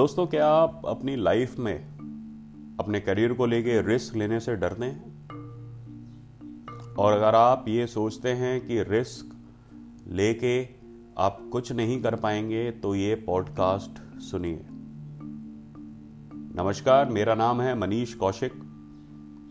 दोस्तों, क्या आप अपनी लाइफ में अपने करियर को लेके रिस्क लेने से डरते हैं? और अगर आप ये सोचते हैं कि रिस्क लेके आप कुछ नहीं कर पाएँगे तो ये पॉडकास्ट सुनिए। नमस्कार, मेरा नाम है मनीष कौशिक,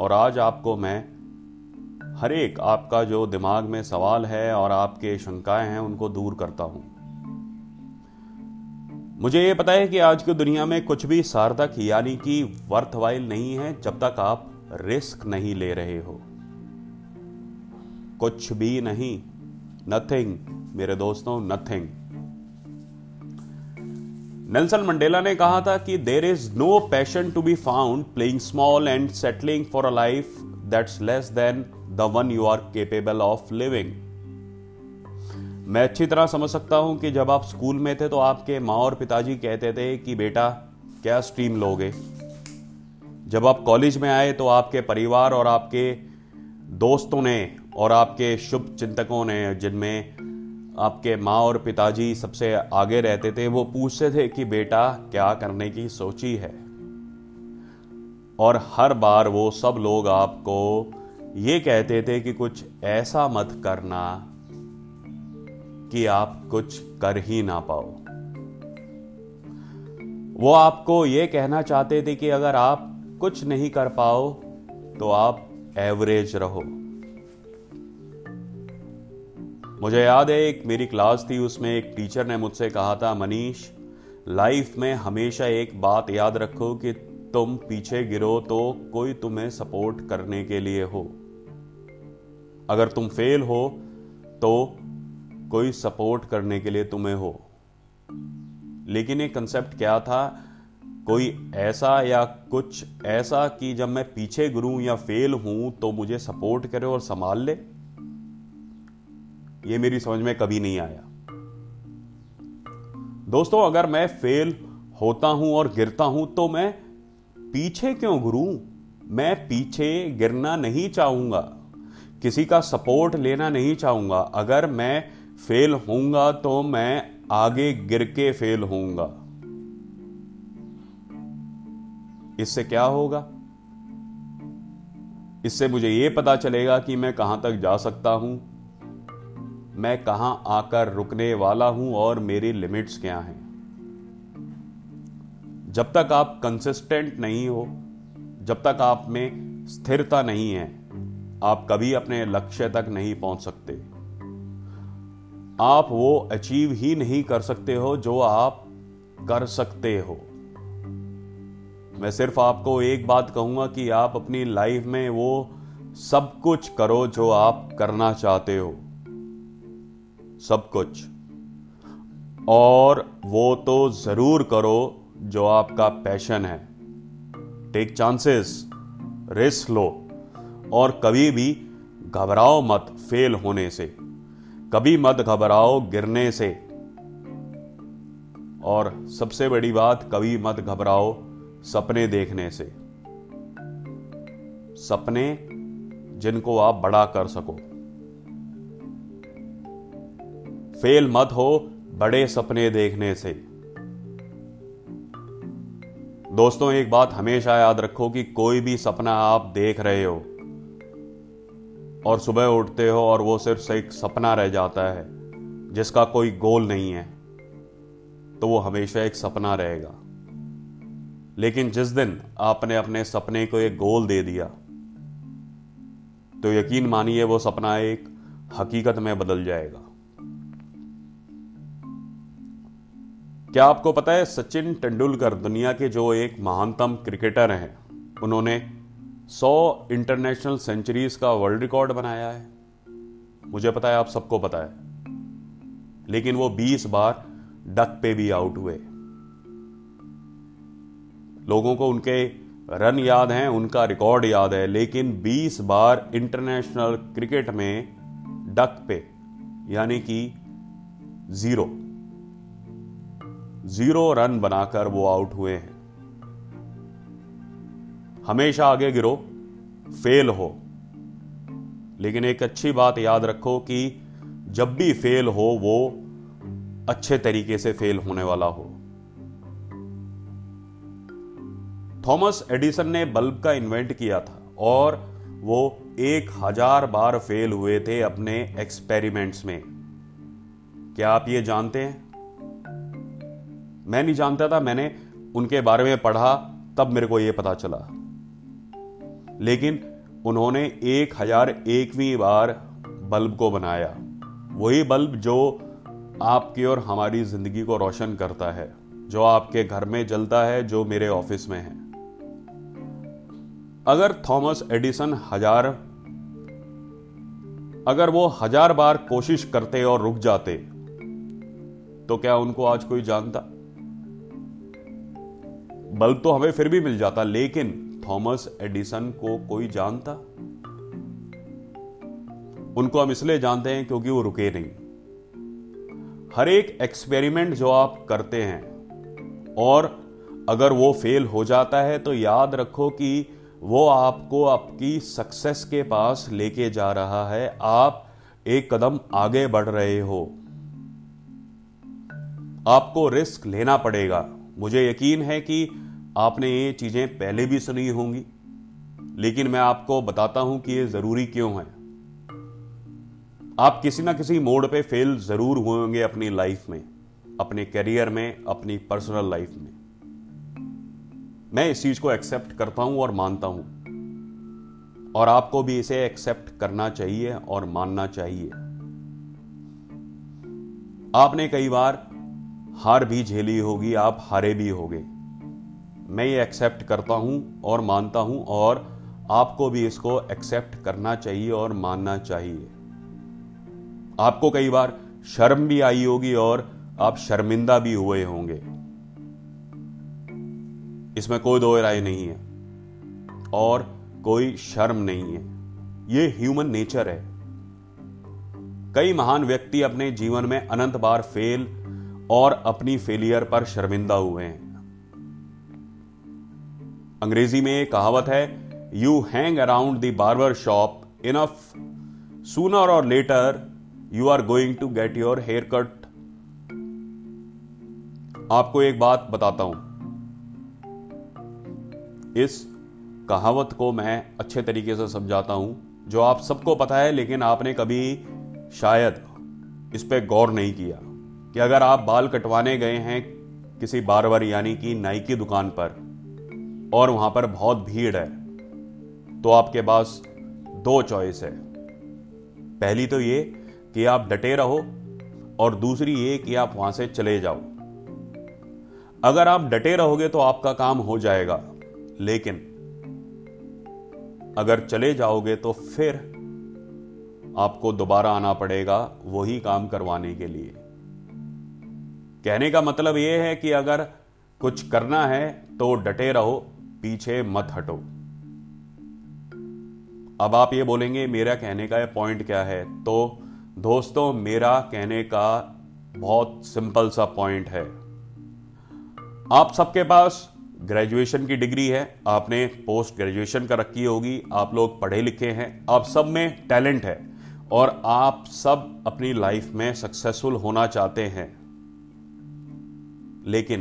और आज आपको मैं हर एक आपका जो दिमाग में सवाल है और आपके शंकाएँ हैं, उनको दूर करता हूँ। मुझे ये पता है कि आज की दुनिया में कुछ भी सार्थक, यानी कि वर्थवाइल नहीं है, जब तक आप रिस्क नहीं ले रहे हो। कुछ भी नहीं। नथिंग मेरे दोस्तों नथिंग नेल्सन मंडेला ने कहा था कि there is no passion to be found playing small and settling for a life that's less than the one you are capable of living मैं अच्छी तरह समझ सकता हूँ कि जब आप स्कूल में थे तो आपके माँ और पिताजी कहते थे कि बेटा, क्या स्ट्रीम लोगे? जब आप कॉलेज में आए तो आपके परिवार और आपके दोस्तों ने और आपके शुभ चिंतकों ने, जिनमें आपके माँ और पिताजी सबसे आगे रहते थे, वो पूछते थे कि बेटा, क्या करने की सोची है? और हर बार वो सब लोग आपको ये कहते थे कि कुछ ऐसा मत करना कि आप कुछ कर ही ना पाओ। वो आपको ये कहना चाहते थे कि अगर आप कुछ नहीं कर पाओ तो आप एवरेज रहो। मुझे याद है, एक मेरी क्लास थी, उसमें एक टीचर ने मुझसे कहा था, मनीष, लाइफ में हमेशा एक बात याद रखो कि तुम पीछे गिरो तो कोई तुम्हें सपोर्ट करने के लिए हो। अगर तुम फेल हो तो कोई सपोर्ट करने के लिए तुम्हें हो। लेकिन एक कंसेप्ट क्या था? कोई ऐसा या कुछ ऐसा कि जब मैं पीछे गुरु या फेल हूँ तो मुझे सपोर्ट करे और संभाल ले? ये मेरी समझ में कभी नहीं आया। दोस्तों, अगर मैं फेल होता हूँ और गिरता हूँ तो मैं पीछे क्यों गुरु? मैं पीछे गिरना नहीं चाहूँगा। किसी का सपोर्ट लेना नहीं चाहूँगा। अगर मैं फेल होऊँगा तो मैं आगे गिर के फेल होऊँगा। इससे क्या होगा? इससे मुझे यह पता चलेगा कि मैं कहाँ तक जा सकता हूँ। मैं कहाँ आकर रुकने वाला हूँ और मेरी लिमिट्स क्या हैं? जब तक आप कंसिस्टेंट नहीं हो, जब तक आप में स्थिरता नहीं है, आप कभी अपने लक्ष्य तक नहीं पहुँच सकते। आप वो अचीव ही नहीं कर सकते हो जो आप कर सकते हो। मैं सिर्फ़ आपको एक बात कहूँगा कि आप अपनी लाइफ में वो सब कुछ करो जो आप करना चाहते हो। सब कुछ। और वो तो ज़रूर करो जो आपका पैशन है। टेक चांसेस रिस्क लो, और कभी भी घबराओ मत फेल होने से। कभी मत घबराओ गिरने से। और सबसे बड़ी बात, कभी मत घबराओ सपने देखने से। सपने जिनको आप बड़ा कर सको। फेल मत हो बड़े सपने देखने से। दोस्तों, एक बात हमेशा याद रखो कि कोई भी सपना आप देख रहे हो। और सुबह उठते हो और वो सिर्फ़ एक सपना रह जाता है, जिसका कोई गोल नहीं है तो वो हमेशा एक सपना रहेगा। लेकिन जिस दिन आपने अपने सपने को एक गोल दे दिया तो यकीन मानिए वो सपना एक हकीकत में बदल जाएगा। क्या आपको पता है, सचिन तेंदुलकर दुनिया के जो एक महानतम क्रिकेटर हैं, उन्होंने सौ इंटरनेशनल सेंचुरीज का वर्ल्ड रिकॉर्ड बनाया है। मुझे पता है, आप सबको पता है। लेकिन वो 20 बार डक पे भी आउट हुए। लोगों को उनके रन याद हैं, उनका रिकॉर्ड याद है, लेकिन 20 बार इंटरनेशनल क्रिकेट में डक पे, यानी कि ज़ीरो। ज़ीरो रन बनाकर वो आउट हुए हैं। हमेशा आगे गिरो फेल हो। लेकिन एक अच्छी बात याद रखो कि जब भी फेल हो, वो अच्छे तरीके से फेल होने वाला हो। थॉमस एडिसन ने बल्ब का इन्वेंट किया था और वो एक हज़ार बार फेल हुए थे अपने एक्सपेरिमेंट्स में। क्या आप ये जानते हैं? मैं नहीं जानता था, मैंने उनके बारे में पढ़ा, तब मेरे को यह पता चला। लेकिन उन्होंने एक हज़ार एकवीं बार बल्ब को बनाया। वही बल्ब जो आपकी और हमारी ज़िंदगी को रोशन करता है, जो आपके घर में जलता है, जो मेरे ऑफ़िस में है। अगर थॉमस एडिसन हज़ार, अगर वो हज़ार बार कोशिश करते और रुक जाते तो क्या उनको आज कोई जानता? बल्ब तो हमें फिर भी मिल जाता, लेकिन थॉमस एडिसन को कोई जानता? उनको हम इसलिए जानते हैं क्योंकि वो रुके नहीं। हर एक एक्सपेरिमेंट जो आप करते हैं, और अगर वो फेल हो जाता है तो याद रखो कि वो आपको आपकी सक्सेस के पास लेके जा रहा है। आप एक कदम आगे बढ़ रहे हो। आपको रिस्क लेना पड़ेगा। मुझे यकीन है कि आपने ये चीज़ें पहले भी सुनी होंगी, लेकिन मैं आपको बताता हूँ कि ये ज़रूरी क्यों है। आप किसी ना किसी मोड पे फेल ज़रूर हुए होंगे अपनी लाइफ में, अपने करियर में, अपनी पर्सनल लाइफ में। मैं इस चीज़ को एक्सेप्ट करता हूँ और मानता हूँ। और आपको भी इसे एक्सेप्ट करना चाहिए और मानना चाहिए। आपने कई बार हार भी झेली होगी, आप हारे भी होगे। मैं ये एक्सेप्ट करता हूँ और मानता हूँ और आपको भी इसको एक्सेप्ट करना चाहिए और मानना चाहिए। आपको कई बार शर्म भी आई होगी और आप शर्मिंदा भी हुए होंगे। इसमें कोई दो राय नहीं है और कोई शर्म नहीं है। ये ह्यूमन नेचर है। कई महान व्यक्ति अपने जीवन में अनंत बार फेल और अपनी फेलियर पर शर्मिंदा हुए हैं। अंग्रेज़ी में कहावत है you hang around the barber shop enough sooner or later you are going to get your haircut आपको एक बात बताता हूँ। इस कहावत को मैं अच्छे तरीके से समझाता हूँ, जो आप सबको पता है, लेकिन आपने कभी शायद इस पर गौर नहीं किया कि अगर आप बाल कटवाने गए हैं किसी बारबर, यानी कि नाई की दुकान पर और वहाँ पर बहुत भीड़ है। तो आपके पास दो चॉइस है। पहली तो ये कि आप डटे रहो और दूसरी ये कि आप वहाँ से चले जाओ। अगर आप डटे रहोगे तो आपका काम हो जाएगा, लेकिन अगर चले जाओगे तो फिर आपको दोबारा आना पड़ेगा वही काम करवाने के लिए। कहने का मतलब यह है कि अगर कुछ करना है तो डटे रहो पीछे मत हटो। अब आप ये बोलेंगे, मेरा कहने का पॉइंट क्या है? तो दोस्तों, मेरा कहने का बहुत सिंपल सा पॉइंट है। आप सबके पास ग्रेजुएशन की डिग्री है, आपने पोस्ट ग्रेजुएशन कर रखी होगी, आप लोग पढ़े लिखे हैं, आप सब में टैलेंट है, और आप सब अपनी लाइफ में सक्सेसफुल होना चाहते हैं। लेकिन,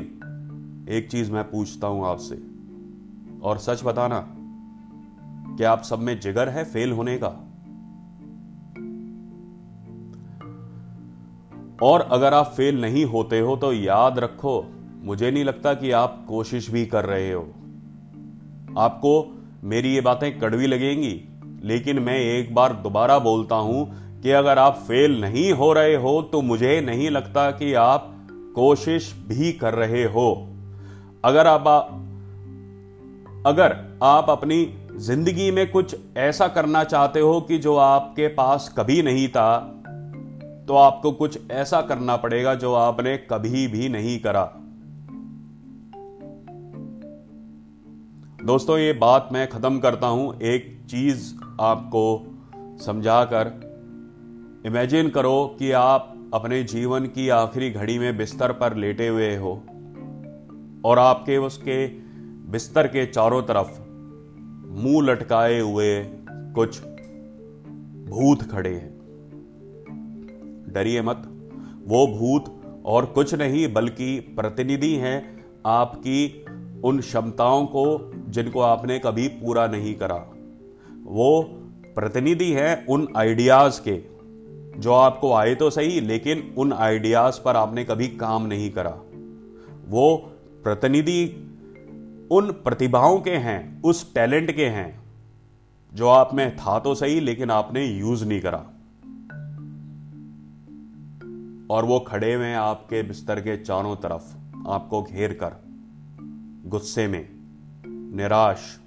एक चीज़ मैं पूछता हूँ आपसे। और सच बताना, क्या आप सब में जिगर है फेल होने का? और अगर आप फेल नहीं होते हो तो याद रखो, मुझे नहीं लगता कि आप कोशिश भी कर रहे हो। आपको मेरी ये बातें कड़वी लगेंगी, लेकिन मैं एक बार दोबारा बोलता हूँ कि अगर आप फेल नहीं हो रहे हो तो मुझे नहीं लगता कि आप कोशिश भी कर रहे हो। अगर आप अगर आप अपनी ज़िंदगी में कुछ ऐसा करना चाहते हो कि जो आपके पास कभी नहीं था तो आपको कुछ ऐसा करना पड़ेगा जो आपने कभी भी नहीं करा। दोस्तों, ये बात मैं खत्म करता हूँ। एक चीज़ आपको समझाकर इमेजिन करो कि आप अपने जीवन की आखिरी घड़ी में बिस्तर पर लेटे हुए हो और आपके उसके बिस्तर के चारों तरफ़ मुँह लटकाए हुए कुछ भूत खड़े हैं। डरिए मत, वो भूत और कुछ नहीं, बल्कि प्रतिनिधि हैं आपकी उन क्षमताओं को जिनको आपने कभी पूरा नहीं करा। वो प्रतिनिधि हैं उन आइडियाज़ के, जो आपको आए तो सही, लेकिन उन आइडियाज़ पर आपने कभी काम नहीं करा। वो प्रतिनिधि उन प्रतिभाओं के हैं, उस टैलेंट के हैं, जो आप में था तो सही, लेकिन आपने यूज़ नहीं करा। और वो खड़े हुए आपके बिस्तर के चारों तरफ़, आपको घेर कर, गुस्से में, निराश,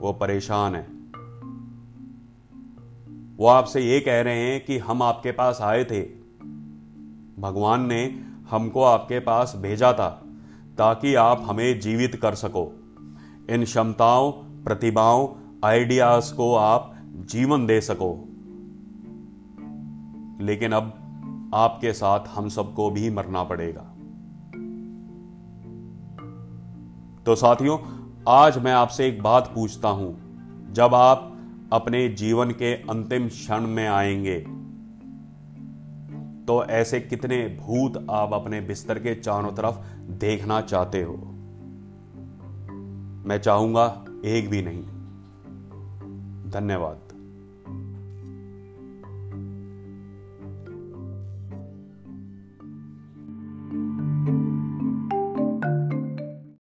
वो परेशान है। वो आपसे ये कह रहे हैं कि हम आपके पास आए थे। भगवान ने हमको आपके पास भेजा था। ताकि आप हमें जीवित कर सको। इन क्षमताओं, प्रतिभाओं, आइडियाज़ को आप जीवन दे सको। लेकिन अब आपके साथ हम सबको भी मरना पड़ेगा। तो साथियों, आज मैं आपसे एक बात पूछता हूँ। जब आप अपने जीवन के अंतिम क्षण में आएँगे तो ऐसे कितने भूत आप अपने बिस्तर के चारों तरफ़ देखना चाहते हो। मैं चाहूँगा एक भी नहीं। धन्यवाद।